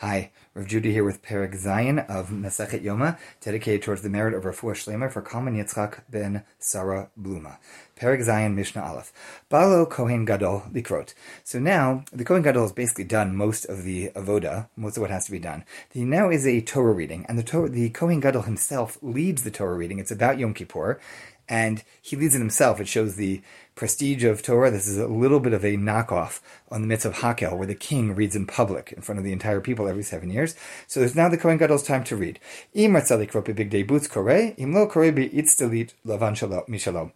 Hi, Rav Judy here with Perek Zayin of Masechet Yoma, dedicated towards the merit of Rafua Shlema for Kalman Yitzchak ben Sarah Bluma. Perek Zayin Mishnah Aleph. Balo Kohen Gadol Likrot. So now, the Kohen Gadol has basically done most of the avoda, most of what has to be done. He now is a Torah reading, and the, Torah, the Kohen Gadol himself leads the Torah reading. It's about Yom Kippur, and he leads it himself. It shows the prestige of Torah. This is a little bit of a knockoff on the mitzvah of Hakel, where the king reads in public in front of the entire people every seven years. So there's now the Kohen Gadol's time to read. Bigdei butz kore, im lo kore lavan mishalom.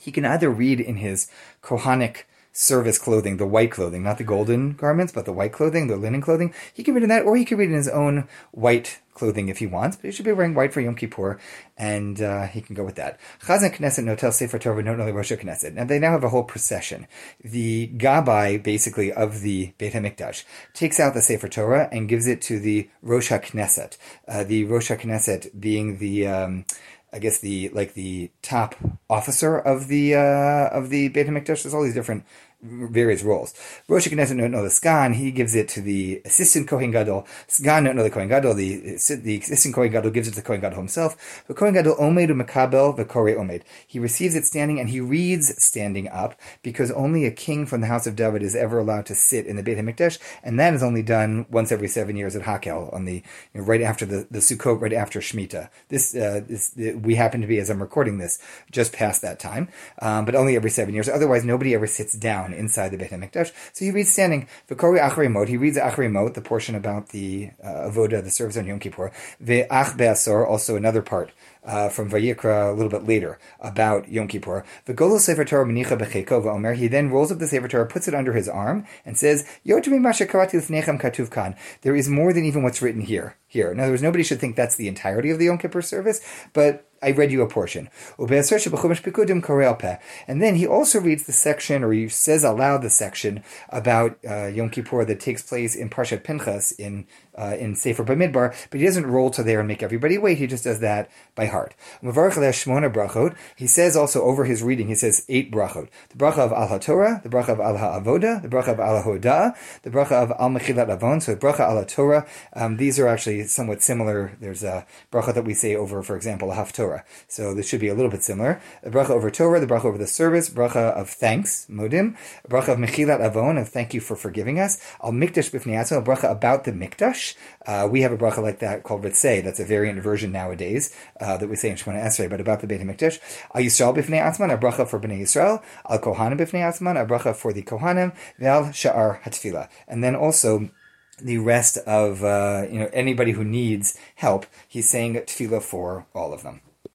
He can either read in his Kohanic service clothing, the white clothing, not the golden garments, but the white clothing, the linen clothing. He can read in that, or he can read in his own white clothing if he wants, but he should be wearing white for Yom Kippur, and uh, he can go with that. Chazan Knesset Notel Sefer Torah not only Rosh Knesset. Now they now have a whole procession. The Gabbai, basically, of the Beit HaMikdash, takes out the Sefer Torah and gives it to the Rosh Knesset. Uh, the Rosh Knesset being the... Um, I guess the like the top officer of the uh, of the Beit Hamikdash. There's all these different various roles. Rosh don't know the Sgan, he gives it to the assistant Kohen Gadol. Sgan don't know the Kohen Gadol, the, the assistant Kohen Gadol gives it to the Kohen Gadol himself. The Kohen Gadol Omed Makabel, the Kore Omed. He receives it standing and he reads standing up because only a king from the house of David is ever allowed to sit in the Beit HaMikdash, and that is only done once every seven years at Hakel, on the, you know, right after the, the Sukkot, right after Shemitah. This, uh, this, we happen to be, as I'm recording this, just past that time, um, but only every seven years. Otherwise, nobody ever sits down inside the Beit HaMikdash. So he reads standing. V'kori Achrei Mot, he reads Achrei Mot, the portion about the uh, Avoda, the service on Yom Kippur. Ve'ach Be'asor, also another part uh, from Vayikra a little bit later about Yom Kippur. V'golo Sefer Torah menicha b'cheiko v'omer. He then rolls up the Sefer Torah, puts it under his arm, and says, katuv kan. There is more than even what's written here. Here. In other words, nobody should think that's the entirety of the Yom Kippur service, but I read you a portion. And then he also reads the section, or he says aloud the section about uh, Yom Kippur that takes place in Parshat Pinchas in uh, in Sefer Bamidbar, but he doesn't roll to there and make everybody wait. He just does that by heart. He says also over his reading, he says eight brachot: the bracha of Al HaTorah, the bracha of Al HaAvoda, the bracha of Al HaHodah, the bracha of Al Mechilat Avon. So bracha Al HaTorah. Um, these are actually somewhat similar. There's a bracha that we say over, for example, a Haftorah Torah. So this should be a little bit similar. The bracha over Torah, the bracha over the service, bracha of thanks, modim, bracha of mechilat avon, of thank you for forgiving us. Al mikdash b'fnei a bracha about the mikdash. Uh, we have a bracha like that called ritzei. That's a variant version nowadays uh, that we say in Shemona Esrei, but about the Beit Hamikdash. Al Yisrael b'fnei atzman, a bracha for bnei Yisrael. Al kohanim b'fnei atzman, a bracha for the kohanim. Ve'al sha'ar hatfila. And then also the rest of uh, you know anybody who needs help. He's saying tefillah for all of them.